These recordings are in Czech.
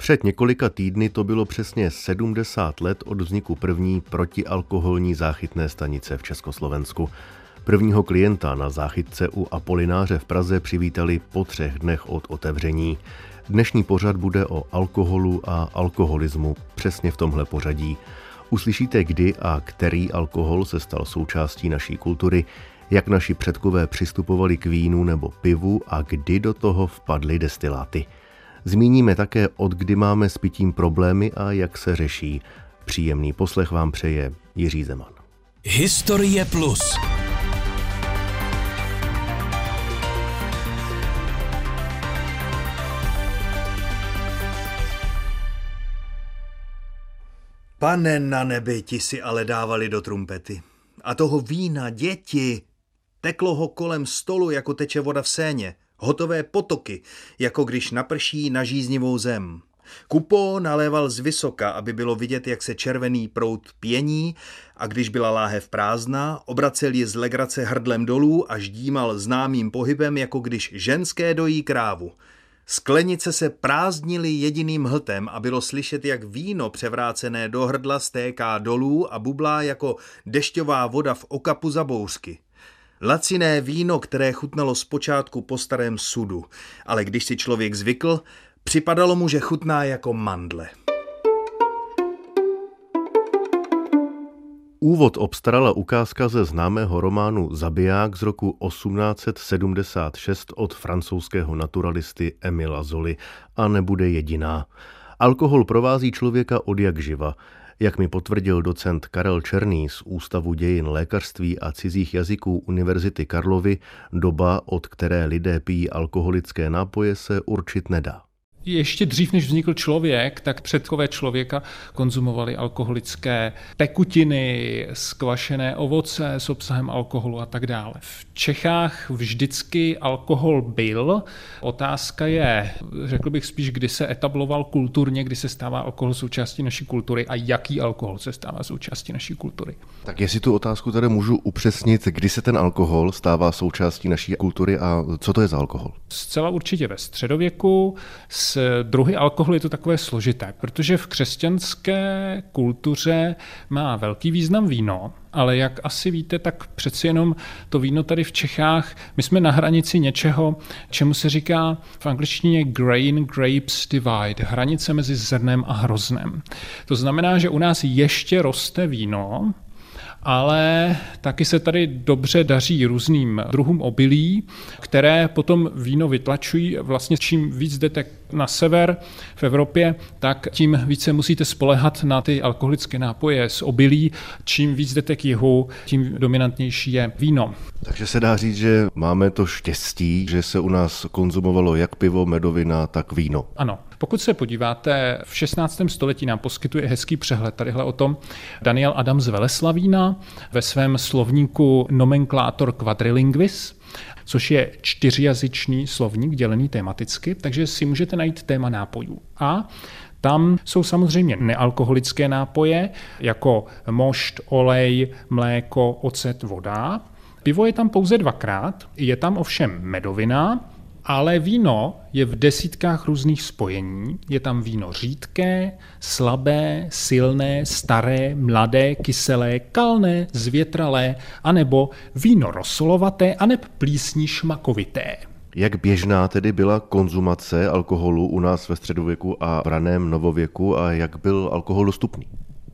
Před několika týdny to bylo přesně 70 let od vzniku první protialkoholní záchytné stanice v Československu. Prvního klienta na záchytce u Apolináře v Praze přivítali po třech dnech od otevření. Dnešní pořad bude o alkoholu a alkoholismu přesně v tomhle pořadí. Uslyšíte, kdy a který alkohol se stal součástí naší kultury, jak naši předkové přistupovali k vínu nebo pivu a kdy do toho vpadly destiláty. Zmíníme také, od kdy máme s pitím problémy a jak se řeší. Příjemný poslech vám přeje Jiří Zeman. Historie Plus. Pane na nebi, ti si ale dávali do trumpety. A toho vína, děti, teklo ho kolem stolu, jako teče voda v séně. Hotové potoky, jako když naprší na žíznivou zem. Kupo naléval z vysoka, aby bylo vidět, jak se červený prout pění a když byla láhev prázdná, obracel ji z legrace hrdlem dolů a ždímal známým pohybem, jako když ženské dojí krávu. Sklenice se prázdnily jediným hltem a bylo slyšet, jak víno převrácené do hrdla stéká dolů a bublá jako dešťová voda v okapu za bouřky. Laciné víno, které chutnalo zpočátku po starém sudu, ale když si člověk zvykl, připadalo mu, že chutná jako mandle. Úvod obstarala ukázka ze známého románu Zabiják z roku 1876 od francouzského naturalisty Emila Zoli a nebude jediná. Alkohol provází člověka od jak živa. Jak mi potvrdil docent Karel Černý z Ústavu dějin lékařství a cizích jazyků Univerzity Karlovy, doba, od které lidé pijí alkoholické nápoje, se určit nedá. Ještě dřív, než vznikl člověk, tak předkové člověka konzumovali alkoholické tekutiny, skvašené ovoce s obsahem alkoholu a tak dále. V Čechách vždycky alkohol byl. Otázka je, řekl bych spíš, kdy se etabloval kulturně, kdy se stává alkohol součástí naší kultury a jaký alkohol se stává součástí naší kultury. Tak jestli tu otázku tady můžu upřesnit, kdy se ten alkohol stává součástí naší kultury a co to je za alkohol? Zcela určitě ve středověku s druhy alkoholu je to takové složité, protože v křesťanské kultuře má velký význam víno, ale jak asi víte, tak přeci jenom to víno tady v Čechách, my jsme na hranici něčeho, čemu se říká v angličtině grain grapes divide, hranice mezi zrnem a hroznem. To znamená, že u nás ještě roste víno, ale taky se tady dobře daří různým druhům obilí, které potom víno vytlačují. Vlastně čím víc jdete na sever v Evropě, tak tím více musíte spolehat na ty alkoholické nápoje z obilí. Čím víc jdete k jihu, tím dominantnější je víno. Takže se dá říct, že máme to štěstí, že se u nás konzumovalo jak pivo, medovina, tak víno. Ano, pokud se podíváte, v 16. století nám poskytuje hezký přehled tadyhle o tom Daniel Adam z Veleslavína ve svém slovníku Nomenklátor quadrilinguis, což je čtyřjazyčný slovník dělený tematicky, takže si můžete najít téma nápojů. A tam jsou samozřejmě nealkoholické nápoje, jako mošt, olej, mléko, ocet, voda. Pivo je tam pouze dvakrát, je tam ovšem medovina, ale víno je v desítkách různých spojení. Je tam víno řídké, slabé, silné, staré, mladé, kyselé, kalné, zvětralé, anebo víno rosolovaté, aneb plísní šmakovité. Jak běžná tedy byla konzumace alkoholu u nás ve středověku a v raném novověku a jak byl alkohol dostupný?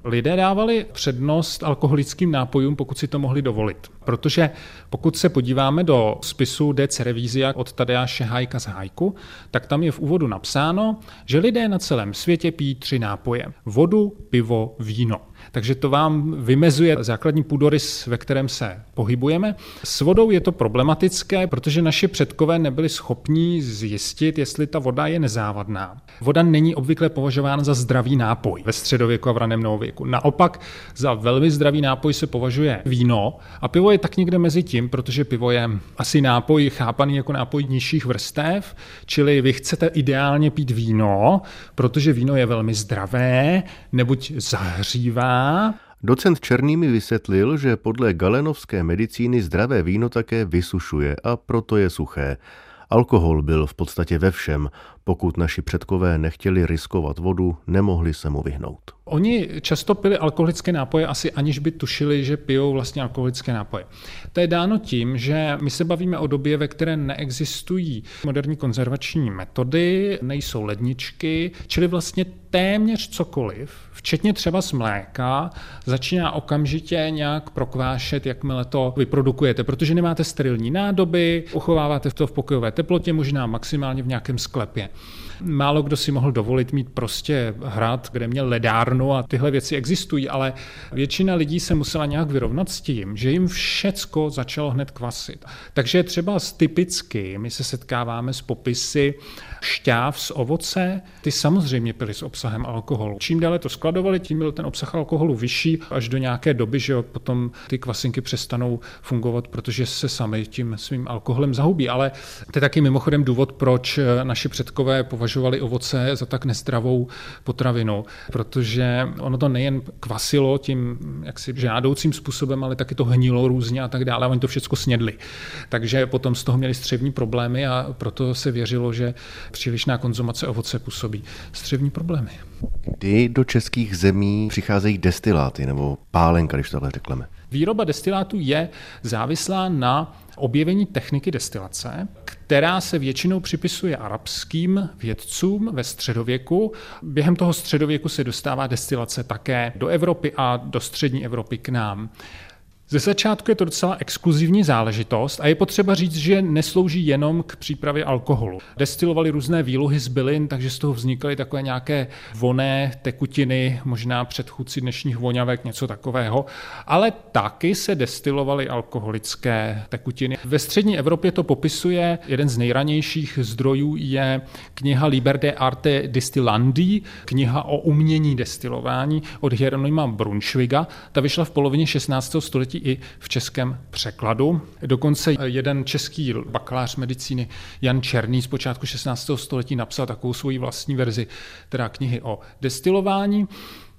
Lidé dávali přednost alkoholickým nápojům, pokud si to mohli dovolit. Protože pokud se podíváme do spisu De Cerevisia od Tadeáše Hajka z Hajku, tak tam je v úvodu napsáno, že lidé na celém světě pijí tři nápoje. Vodu, pivo, víno. Takže to vám vymezuje základní půdorys, ve kterém se pohybujeme. S vodou je to problematické, protože naši předkové nebyli schopni zjistit, jestli ta voda je nezávadná. Voda není obvykle považována za zdravý nápoj ve středověku a v raném novověku. Naopak za velmi zdravý nápoj se považuje víno a pivo je tak někde mezi tím, protože pivo je asi nápoj chápaný jako nápoj nižších vrstev, čili vy chcete ideálně pít víno, protože víno je velmi zdravé, nebuď zahřívá, Docent Černý mi vysvětlil, že podle galenovské medicíny zdravé víno také vysušuje a proto je suché. Alkohol byl v podstatě ve všem. Pokud naši předkové nechtěli riskovat vodu, nemohli se mu vyhnout. Oni často pili alkoholické nápoje asi aniž by tušili, že pijou vlastně alkoholické nápoje. To je dáno tím, že my se bavíme o době, ve které neexistují moderní konzervační metody, nejsou ledničky, čili vlastně téměř cokoliv, včetně třeba z mléka, začíná okamžitě nějak prokvášet, jakmile to vyprodukujete, protože nemáte sterilní nádoby, uchováváte to v pokojové teplotě, možná maximálně v nějakém sklepě. Málo kdo si mohl dovolit mít prostě hrad, kde měl ledárnu a tyhle věci existují, ale většina lidí se musela nějak vyrovnat s tím, že jim všecko začalo hned kvasit. Takže třeba typicky my se setkáváme s popisy šťáv z ovoce, ty samozřejmě pily s obsahem alkoholu. Čím déle to skladovali, tím byl ten obsah alkoholu vyšší až do nějaké doby, že potom ty kvasinky přestanou fungovat, protože se sami tím svým alkoholem zahubí. Ale to je taky mimochodem důvod, proč naši předkové považovali ovoce za tak nezdravou potravinu, protože ono to nejen kvasilo tím jaksi žádoucím způsobem, ale taky to hnilo různě a tak dále. Oni to všechno snědli. Takže potom z toho měli střevní problémy a proto se věřilo, že přílišná konzumace ovoce působí střevní problémy. Kdy do českých zemí přicházejí destiláty nebo pálenka, když tohle řekneme? Výroba destilátů je závislá na objevení techniky destilace, která se většinou připisuje arabským vědcům ve středověku. Během toho středověku se dostává destilace také do Evropy a do střední Evropy k nám. Ze začátku je to docela exkluzivní záležitost a je potřeba říct, že neslouží jenom k přípravě alkoholu. Destilovali různé výluhy z bylin, takže z toho vznikaly takové nějaké voné tekutiny, možná předchůdci dnešních voňavek, něco takového, ale taky se destilovaly alkoholické tekutiny. Ve střední Evropě to popisuje jeden z nejranějších zdrojů je kniha Liber de Arte Distillandi, kniha o umění destilování od Hieronyma Brunschwiga. Ta vyšla v polovině 16. století i v českém překladu. Dokonce jeden český bakalář medicíny Jan Černý z počátku 16. století napsal takovou svoji vlastní verzi, teda knihy o destilování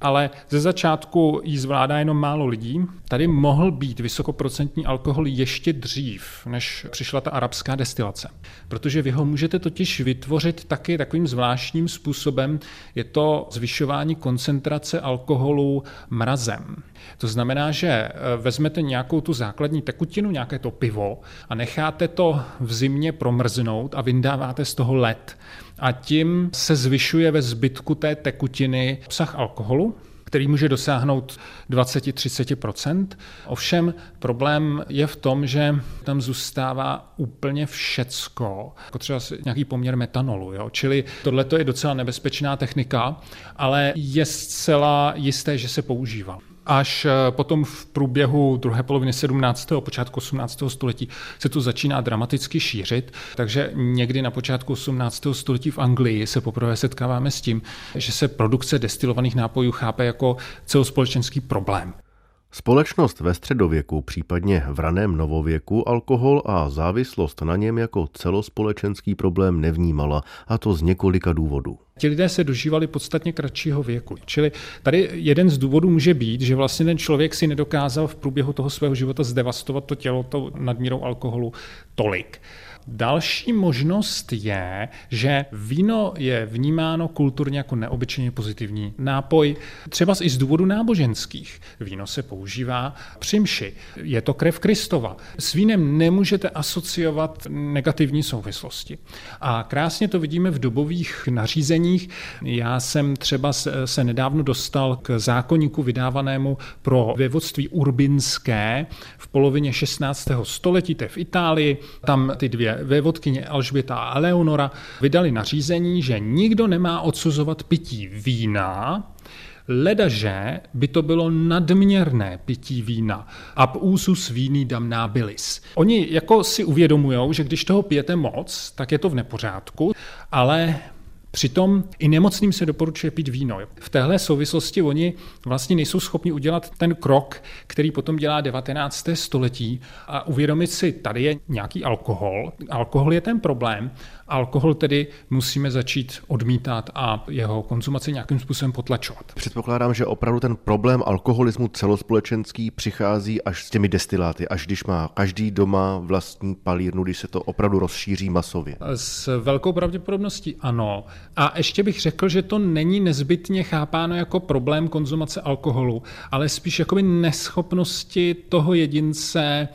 ale ze začátku jí zvládá jenom málo lidí. Tady mohl být vysokoprocentní alkohol ještě dřív, než přišla ta arabská destilace. Protože vy ho můžete totiž vytvořit taky takovým zvláštním způsobem. Je to zvyšování koncentrace alkoholu mrazem. To znamená, že eh, vezmete nějakou tu základní tekutinu, nějaké to pivo a necháte to v zimě promrznout a vyndáváte z toho led a tím se zvyšuje ve zbytku té tekutiny obsah alkoholu, který může dosáhnout 20-30%. Ovšem problém je v tom, že tam zůstává úplně všecko, jako třeba nějaký poměr metanolu. Jo? Čili tohle je docela nebezpečná technika, ale je zcela jisté, že se používá až eh, potom v průběhu druhé poloviny 17. a počátku 18. století se to začíná dramaticky šířit. Takže někdy na počátku 18. století v Anglii se poprvé setkáváme s tím, že se produkce destilovaných nápojů chápe jako celospolečenský problém. Společnost ve středověku, případně v raném novověku, alkohol a závislost na něm jako celospolečenský problém nevnímala, a to z několika důvodů. Ti lidé se dožívali podstatně kratšího věku. Čili tady jeden z důvodů může být, že vlastně ten člověk si nedokázal v průběhu toho svého života zdevastovat to tělo tou nadmírou alkoholu tolik. Další možnost je, že víno je vnímáno kulturně jako neobyčejně pozitivní nápoj, třeba i z důvodu náboženských. Víno se používá při mši. Je to krev Kristova. S vínem nemůžete asociovat negativní souvislosti. A krásně to vidíme v dobových nařízeních. Já jsem třeba se nedávno dostal k zákonníku vydávanému pro vévodství urbinské v polovině 16. století, to je v Itálii. Tam ty dvě vévodkyně Alžběta a Leonora vydali nařízení, že nikdo nemá odsuzovat pití vína, ledaže by to bylo nadměrné pití vína. Ab úsus víný dam nábilis. Oni jako si uvědomují, že když toho pijete moc, tak je to v nepořádku, ale Přitom i nemocným se doporučuje pít víno. V téhle souvislosti oni vlastně nejsou schopni udělat ten krok, který potom dělá 19. století a uvědomit si, tady je nějaký alkohol. Alkohol je ten problém Alkohol tedy musíme začít odmítat a jeho konzumaci nějakým způsobem potlačovat. Předpokládám, že opravdu ten problém alkoholismu celospolečenský přichází až s těmi destiláty, až když má každý doma vlastní palírnu, když se to opravdu rozšíří masově. S velkou pravděpodobností ano. A ještě bych řekl, že to není nezbytně chápáno jako problém konzumace alkoholu, ale spíš jakoby neschopnosti toho jedince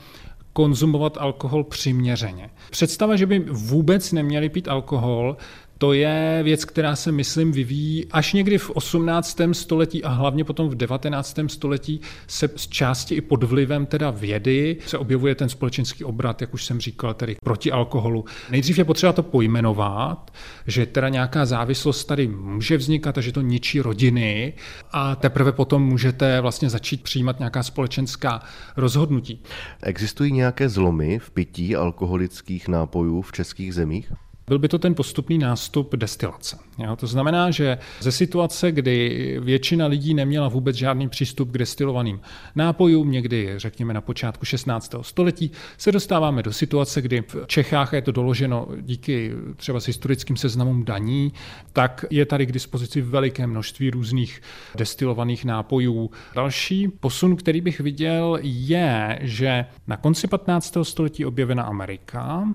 konzumovat alkohol přiměřeně. Představa, že by vůbec neměli pít alkohol, to je věc, která se, myslím, vyvíjí až někdy v 18. století a hlavně potom v 19. století se z části i pod vlivem teda vědy se objevuje ten společenský obrat, jak už jsem říkal, tedy proti alkoholu. Nejdřív je potřeba to pojmenovat, že teda nějaká závislost tady může vznikat a že to ničí rodiny a teprve potom můžete vlastně začít přijímat nějaká společenská rozhodnutí. Existují nějaké zlomy v pití alkoholických nápojů v českých zemích? Byl by to ten postupný nástup destilace. Jo? To znamená, že ze situace, kdy většina lidí neměla vůbec žádný přístup k destilovaným nápojům, někdy řekněme na počátku 16. století, se dostáváme do situace, kdy v Čechách, je to doloženo díky třeba s historickým seznamům daní, tak je tady k dispozici veliké množství různých destilovaných nápojů. Další posun, který bych viděl, je, že na konci 15. století objevena Amerika,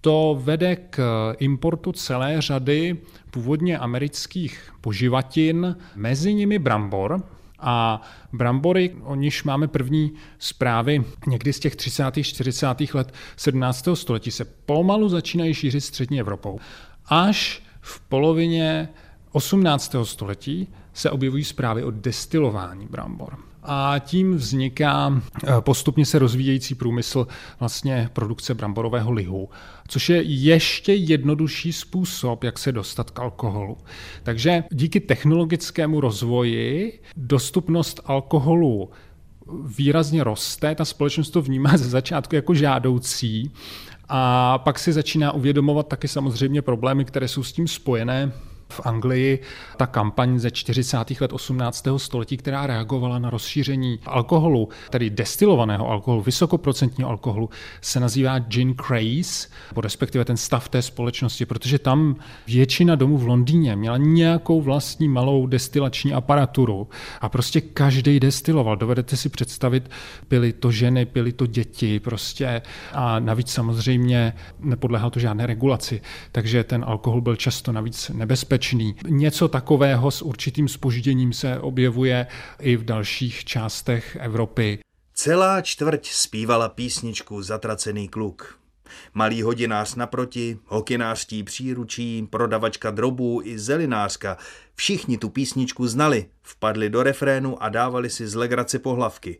to vede k importu celé řady původně amerických poživatin, mezi nimi brambor, a brambory, o níž máme první zprávy někdy z těch 30. 40. let 17. století, se pomalu začínají šířit střední Evropou. Až v polovině 18. století se objevují zprávy o destilování brambor a tím vzniká eh, postupně se rozvíjející průmysl vlastně produkce bramborového lihu, což je ještě jednodušší způsob, jak se dostat k alkoholu. Takže díky technologickému rozvoji dostupnost alkoholu výrazně roste, ta společnost to vnímá ze začátku jako žádoucí a pak si začíná uvědomovat taky samozřejmě problémy, které jsou s tím spojené, v Anglii ta kampaň ze 40. let 18. století, která reagovala na rozšíření alkoholu, tedy destilovaného alkoholu, vysokoprocentního alkoholu, se nazývá gin craze, nebo respektive ten stav té společnosti, protože tam většina domů v Londýně měla nějakou vlastní malou destilační aparaturu a prostě každý destiloval. Dovedete si představit, byly to ženy, byly to děti prostě a navíc samozřejmě nepodléhalo to žádné regulaci, takže ten alkohol byl často navíc nebezpečný nebezpečný. Něco takového s určitým spožděním se objevuje i v dalších částech Evropy. Celá čtvrť zpívala písničku Zatracený kluk. Malý hodinář naproti, hokinářský příručí, prodavačka drobů i zelinářka. Všichni tu písničku znali, vpadli do refrénu a dávali si z legrace pohlavky.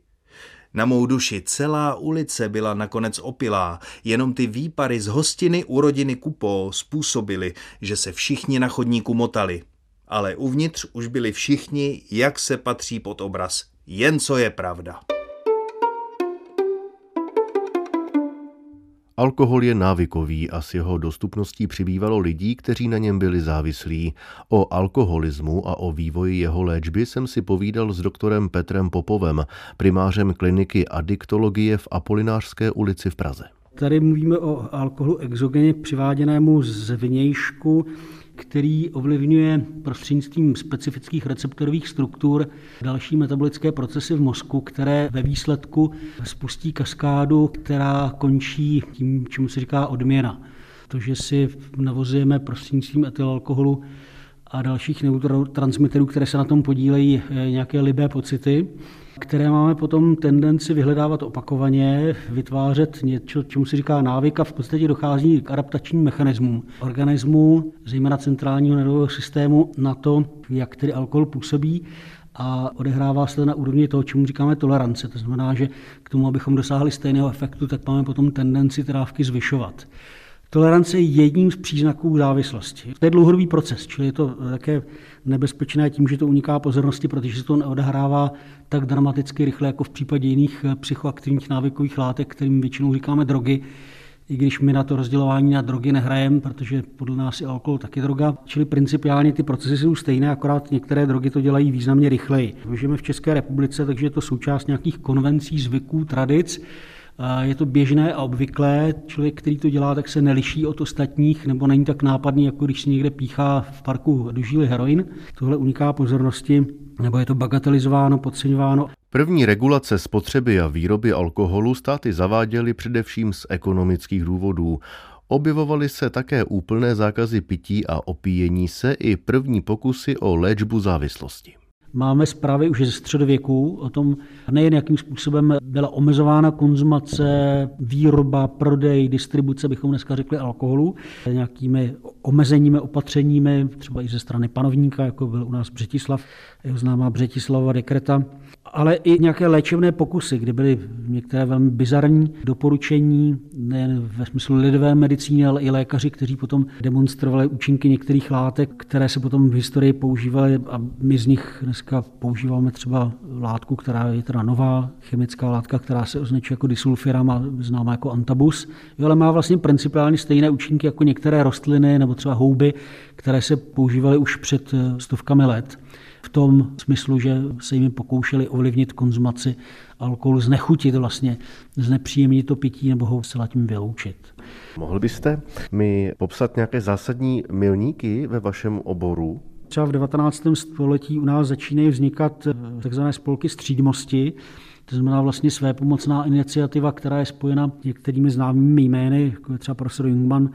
Na mou duši celá ulice byla nakonec opilá, jenom ty výpary z hostiny u rodiny Kupo způsobily, že se všichni na chodníku motali. Ale uvnitř už byli všichni, jak se patří pod obraz. Jen co je pravda. Alkohol je návykový a s jeho dostupností přibývalo lidí, kteří na něm byli závislí. O alkoholismu a o vývoji jeho léčby jsem si povídal s doktorem Petrem Popovem, primářem kliniky adiktologie v Apolinářské ulici v Praze. Tady mluvíme o alkoholu exogeně přiváděnému z vnějšku, který ovlivňuje prostřednictvím specifických receptorových struktur další metabolické procesy v mozku, které ve výsledku spustí kaskádu, která končí tím, čemu se říká odměna. To, že si navozujeme prostřednictvím etylalkoholu a dalších neurotransmiterů, které se na tom podílejí, nějaké libé pocity, které máme potom tendenci vyhledávat opakovaně, vytvářet něco, čemu se říká návyk a v podstatě dochází k adaptačním mechanismům organismu, zejména centrálního nervového systému, na to, jak tedy alkohol působí a odehrává se to na úrovni toho, čemu říkáme tolerance. To znamená, že k tomu, abychom dosáhli stejného efektu, tak máme potom tendenci trávky zvyšovat. Tolerance je jedním z příznaků závislosti. To je dlouhodobý proces, čili je to také nebezpečné tím, že to uniká pozornosti, protože se to neodehrává tak dramaticky rychle, jako v případě jiných psychoaktivních návykových látek, kterým většinou říkáme drogy, i když my na to rozdělování na drogy nehrajeme, protože podle nás je alkohol taky droga. Čili principiálně ty procesy jsou stejné, akorát některé drogy to dělají významně rychleji. Žijeme v České republice, takže je to součást nějakých konvencí, zvyků, tradic Je to běžné a obvyklé. Člověk, který to dělá, tak se neliší od ostatních, nebo není tak nápadný, jako když si někde píchá v parku do heroin. Tohle uniká pozornosti, nebo je to bagatelizováno, podceňováno. První regulace spotřeby a výroby alkoholu státy zaváděly především z ekonomických důvodů. Objevovaly se také úplné zákazy pití a opíjení se i první pokusy o léčbu závislosti. Máme zprávy už ze středověku o tom, nejen jakým způsobem byla omezována konzumace, výroba, prodej, distribuce, bychom dneska řekli alkoholu, nějakými omezeními opatřeními, třeba i ze strany panovníka, jako byl u nás Břetislav, jeho známá Břetislava dekreta, ale i nějaké léčebné pokusy, kde byly některé velmi bizarní doporučení, nejen ve smyslu lidové medicíny, ale i lékaři, kteří potom demonstrovali účinky některých látek, které se potom v historii používaly a my z nich dneska používáme třeba látku, která je teda nová chemická látka, která se označuje jako disulfiram a známá jako antabus, jo, ale má vlastně principiálně stejné účinky jako některé rostliny nebo třeba houby, které se používaly už před stovkami let tom smyslu, že se jim pokoušeli ovlivnit konzumaci alkoholu, znechutit vlastně, znepříjemnit to pití nebo ho zcela tím vyloučit. Mohl byste mi popsat nějaké zásadní milníky ve vašem oboru? Třeba v 19. století u nás začínají vznikat eh, takzvané spolky střídmosti, to znamená vlastně své pomocná iniciativa, která je spojena některými známými jmény, jako je třeba profesor Jungmann,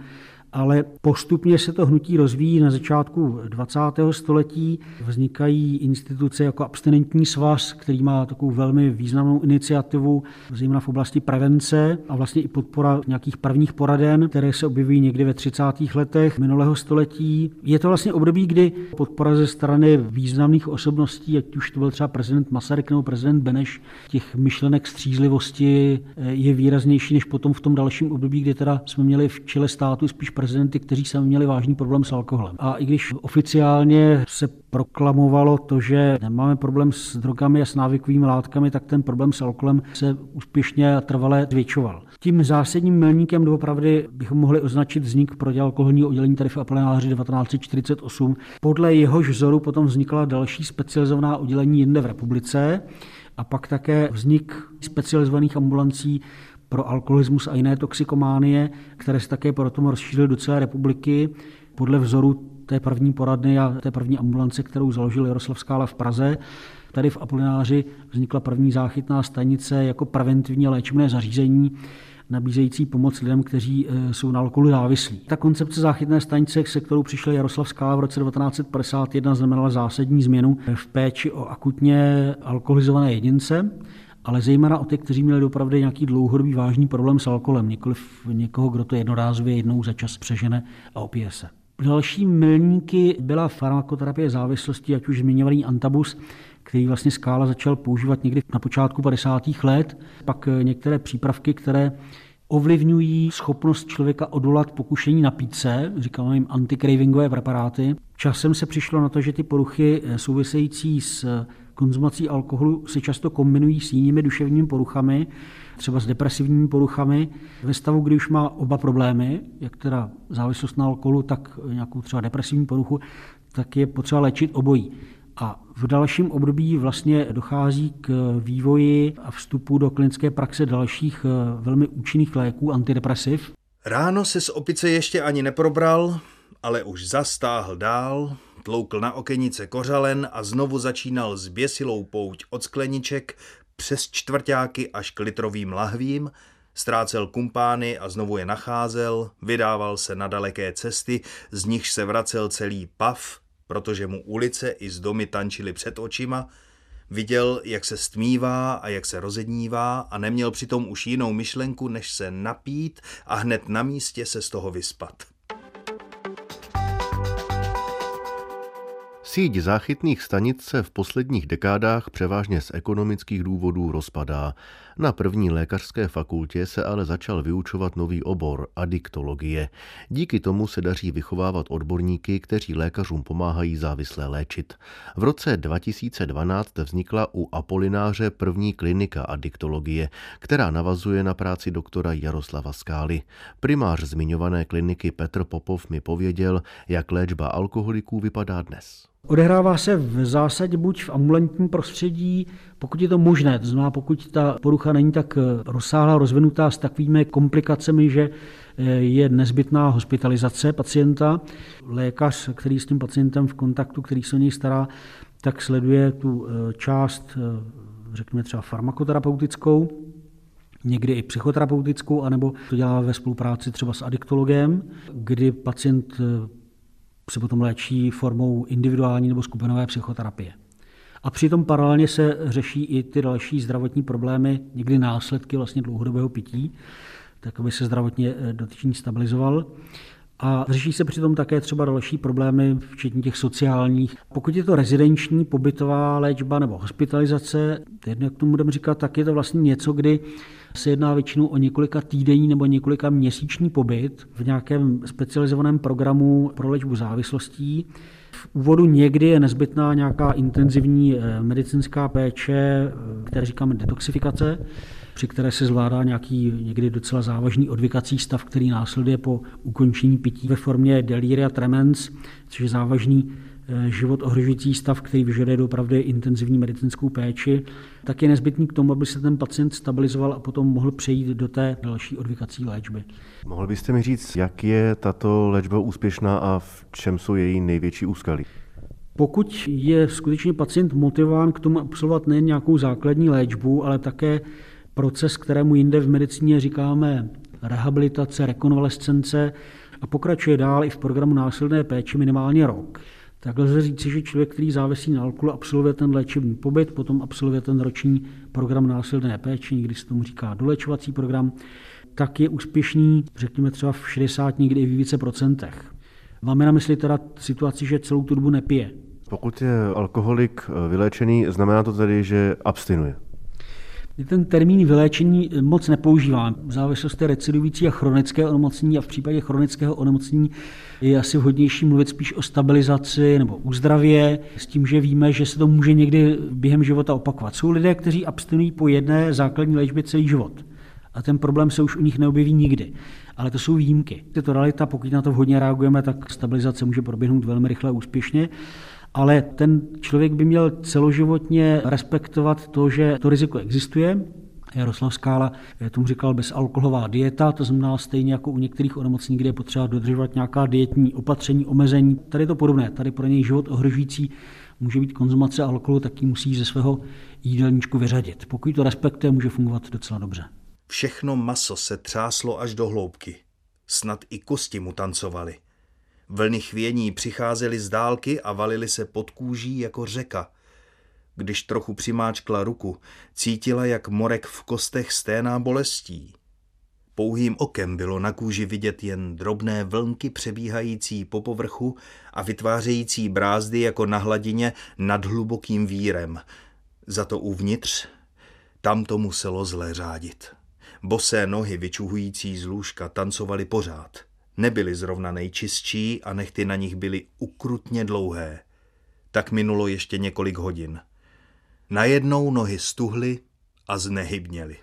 ale postupně se to hnutí rozvíjí na začátku 20. století. Vznikají instituce jako abstinentní svaz, který má takovou velmi významnou iniciativu, zejména v oblasti prevence a vlastně i podpora nějakých prvních poraden, které se objevují někdy ve 30. letech minulého století. Je to vlastně období, kdy podpora ze strany významných osobností, ať už to byl třeba prezident Masaryk nebo prezident Beneš, těch myšlenek střízlivosti je výraznější než potom v tom dalším období, kdy teda jsme měli v čele státu spíš prezidenty, kteří sami měli vážný problém s alkoholem. A i když oficiálně se proklamovalo to, že nemáme problém s drogami a s návykovými látkami, tak ten problém s alkoholem se úspěšně a trvale zvětšoval. Tím zásadním milníkem doopravdy bychom mohli označit vznik protialkoholního oddělení tady v Apolináři 1948. Podle jehož vzoru potom vznikla další specializovaná oddělení jinde v republice a pak také vznik specializovaných ambulancí pro alkoholismus a jiné toxikománie, které se také potom rozšířily do celé republiky podle vzoru té první poradny a té první ambulance, kterou založil Jaroslav Skála v Praze. Tady v Apolináři vznikla první záchytná stanice jako preventivní léčebné zařízení, nabízející pomoc lidem, kteří e, jsou na alkoholu závislí. Ta koncepce záchytné stanice, se kterou přišel Jaroslav Skála v roce 1951, znamenala zásadní změnu v péči o akutně alkoholizované jedince ale zejména o ty, kteří měli opravdu nějaký dlouhodobý vážný problém s alkoholem, nikoliv někoho, kdo to jednorázově jednou za čas přežene a opije se. Další milníky byla farmakoterapie závislosti, ať už zmiňovaný antabus, který vlastně Skála začal používat někdy na počátku 50. let, pak některé přípravky, které ovlivňují schopnost člověka odolat pokušení napít se, říkáme jim antikravingové preparáty. Časem se přišlo na to, že ty poruchy související s konzumací alkoholu se často kombinují s jinými duševními poruchami, třeba s depresivními poruchami. Ve stavu, kdy už má oba problémy, jak teda závislost na alkoholu, tak nějakou třeba depresivní poruchu, tak je potřeba léčit obojí. A v dalším období vlastně dochází k vývoji a vstupu do klinické praxe dalších eh, velmi účinných léků antidepresiv. Ráno se z opice ještě ani neprobral, ale už zastáhl dál, tloukl na okenice kořalen a znovu začínal zběsilou pouť od skleniček přes čtvrtáky až k litrovým lahvím, ztrácel kumpány a znovu je nacházel, vydával se na daleké cesty, z nichž se vracel celý pav, protože mu ulice i z domy tančily před očima, viděl, jak se stmívá a jak se rozednívá a neměl přitom už jinou myšlenku, než se napít a hned na místě se z toho vyspat. Síť záchytných stanic se v posledních dekádách převážně z ekonomických důvodů rozpadá. Na první lékařské fakultě se ale začal vyučovat nový obor adiktologie. Díky tomu se daří vychovávat odborníky, kteří lékařům pomáhají závislé léčit. V roce 2012 vznikla u Apolináře první klinika adiktologie, která navazuje na práci doktora Jaroslava Skály. Primář zmiňované kliniky Petr Popov mi pověděl, jak léčba alkoholiků vypadá dnes. Odehrává se v zásadě buď v ambulantním prostředí, pokud je to možné, to znamená, pokud ta porucha není tak rozsáhlá, rozvinutá s takovými komplikacemi, že eh, je nezbytná hospitalizace pacienta. Lékař, který s tím pacientem v kontaktu, který se o něj stará, tak sleduje tu eh, část, eh, řekněme třeba farmakoterapeutickou, někdy i psychoterapeutickou, anebo to dělá ve spolupráci třeba s adiktologem, kdy pacient se potom léčí formou individuální nebo skupinové psychoterapie. A přitom paralelně se řeší i ty další zdravotní problémy, někdy následky vlastně dlouhodobého pití, tak aby se zdravotně eh, dotyčný stabilizoval. A řeší se přitom také třeba další problémy, včetně těch sociálních. Pokud je to rezidenční, pobytová léčba nebo hospitalizace, jedno, jak tomu budeme říkat, tak je to vlastně něco, kdy se jedná většinou o několika týdenní nebo několika měsíční pobyt v nějakém specializovaném programu pro léčbu závislostí. Úvodu někdy je nezbytná nějaká intenzivní eh, medicínská péče, eh, které říkáme detoxifikace, při které se zvládá nějaký někdy docela závažný odvykací stav, který následuje po ukončení pití ve formě delíria tremens, což je závažný život ohrožující stav, který vyžaduje opravdu intenzivní medicínskou péči, tak je nezbytný k tomu, aby se ten pacient stabilizoval a potom mohl přejít do té další odvykací léčby. Mohl byste mi říct, jak je tato léčba úspěšná a v čem jsou její největší úskalí? Pokud je skutečně pacient motivován k tomu absolvovat nejen nějakou základní léčbu, ale také proces, kterému jinde v medicíně říkáme rehabilitace, rekonvalescence a pokračuje dál i v programu násilné péče minimálně rok, tak lze říci, že člověk, který závisí na alkoholu, absolvuje ten léčebný pobyt, potom absolvuje ten roční program násilné péče, někdy se tomu říká dolečovací program, tak je úspěšný, řekněme třeba v 60, někdy i v více procentech. Máme na mysli teda situaci, že celou tu dobu nepije. Pokud je alkoholik vyléčený, znamená to tedy, že abstinuje? Ten termín vyléčení moc nepoužívám. Závislost je recidivující a chronické onemocnění a v případě chronického onemocnění je asi vhodnější mluvit spíš o stabilizaci nebo uzdravě, s tím, že víme, že se to může někdy během života opakovat. Jsou lidé, kteří abstinují po jedné základní léčbě celý život. A ten problém se už u nich neobjeví nikdy. Ale to jsou výjimky. Je to realita, pokud na to vhodně reagujeme, tak stabilizace může proběhnout velmi rychle a úspěšně ale ten člověk by měl celoživotně respektovat to, že to riziko existuje, Jaroslav Skála tomu říkal bezalkoholová dieta, to znamená stejně jako u některých onemocnění, kde je potřeba dodržovat nějaká dietní opatření, omezení. Tady je to podobné, tady pro něj život ohrožující může být konzumace alkoholu, tak ji musí ze svého jídelníčku vyřadit. Pokud to respektuje, může fungovat docela dobře. Všechno maso se třáslo až do hloubky. Snad i kosti mu tancovaly. Vlny chvění přicházely z dálky a valily se pod kůží jako řeka. Když trochu přimáčkla ruku, cítila, jak morek v kostech sténá bolestí. Pouhým okem bylo na kůži vidět jen drobné vlnky přebíhající po povrchu a vytvářející brázdy jako na hladině nad hlubokým vírem. Za to uvnitř, tam to muselo zle řádit. Bosé nohy vyčuhující z lůžka tancovaly pořád – nebyly zrovna nejčistší a nechty na nich byly ukrutně dlouhé. Tak minulo ještě několik hodin. Najednou nohy stuhly a znehybněly.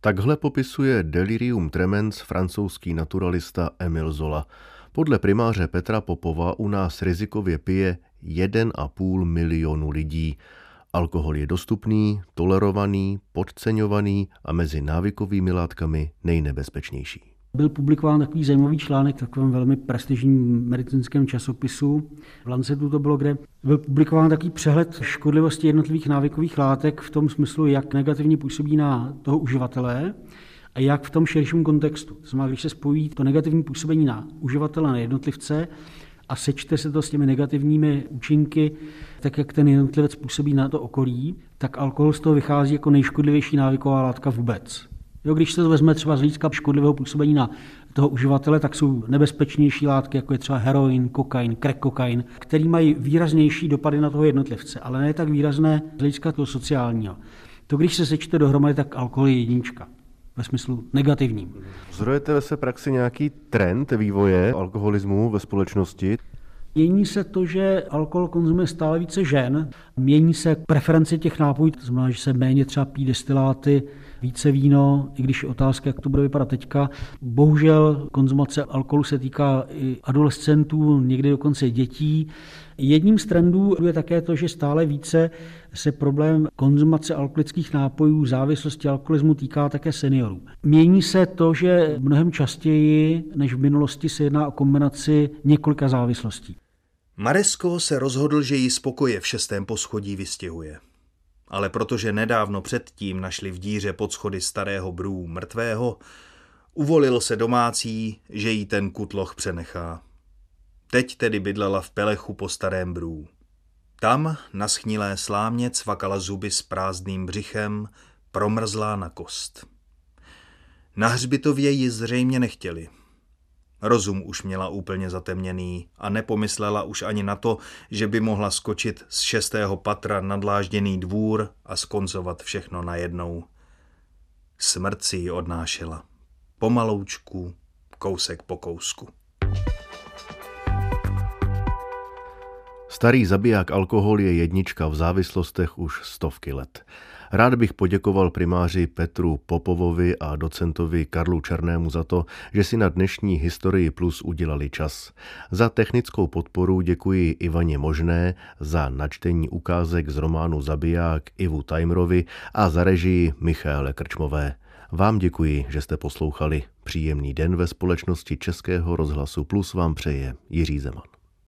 Takhle popisuje delirium tremens francouzský naturalista Emil Zola. Podle primáře Petra Popova u nás rizikově pije 1,5 milionu lidí. Alkohol je dostupný, tolerovaný, podceňovaný a mezi návykovými látkami nejnebezpečnější. Byl publikován takový zajímavý článek v takovém velmi prestižním medicínském časopisu. V Lancetu to bylo, kde byl publikován takový přehled škodlivosti jednotlivých návykových látek v tom smyslu, jak negativně působí na toho uživatele a jak v tom širším kontextu. To znamená, když se spojí to negativní působení na uživatele, na jednotlivce, a sečte se to s těmi negativními účinky, tak jak ten jednotlivec působí na to okolí, tak alkohol z toho vychází jako nejškodlivější návyková látka vůbec. Jo, když se to vezme třeba z hlediska škodlivého působení na toho uživatele, tak jsou nebezpečnější látky, jako je třeba heroin, kokain, crack kokain, který mají výraznější dopady na toho jednotlivce, ale ne tak výrazné z hlediska toho sociálního. To, když se sečte dohromady, tak alkohol je jednička ve smyslu negativním. Vzorujete ve své praxi nějaký trend vývoje alkoholismu ve společnosti? Mění se to, že alkohol konzumuje stále více žen, mění se preference těch nápojů, to znamená, že se méně třeba pí destiláty, více víno, i když je otázka, jak to bude vypadat teďka. Bohužel konzumace alkoholu se týká i adolescentů, někdy dokonce dětí. Jedním z trendů je také to, že stále více se problém konzumace alkoholických nápojů, závislosti alkoholismu týká také seniorů. Mění se to, že mnohem častěji než v minulosti se jedná o kombinaci několika závislostí. Maresko se rozhodl, že jí spokoje v šestém poschodí vystěhuje. Ale protože nedávno předtím našli v díře pod schody starého brů mrtvého, uvolil se domácí, že jí ten kutloch přenechá. Teď tedy bydlela v Pelechu po starém brů. Tam na schnilé slámě cvakala zuby s prázdným břichem, promrzlá na kost. Na hřbitově ji zřejmě nechtěli. Rozum už měla úplně zatemněný a nepomyslela už ani na to, že by mohla skočit z šestého patra na dlážděný dvůr a skoncovat všechno najednou. Smrt si ji odnášela. Pomaloučku, kousek po kousku. Starý zabiják alkohol je jednička v závislostech už stovky let. Rád bych poděkoval primáři Petru Popovovi a docentovi Karlu Černému za to, že si na dnešní Historii Plus udělali čas. Za technickou podporu děkuji Ivaně Možné, za načtení ukázek z románu Zabiják Ivu Tajmrovi a za režii Michaele Krčmové. Vám děkuji, že jste poslouchali. Příjemný den ve společnosti Českého rozhlasu Plus vám přeje Jiří Zeman.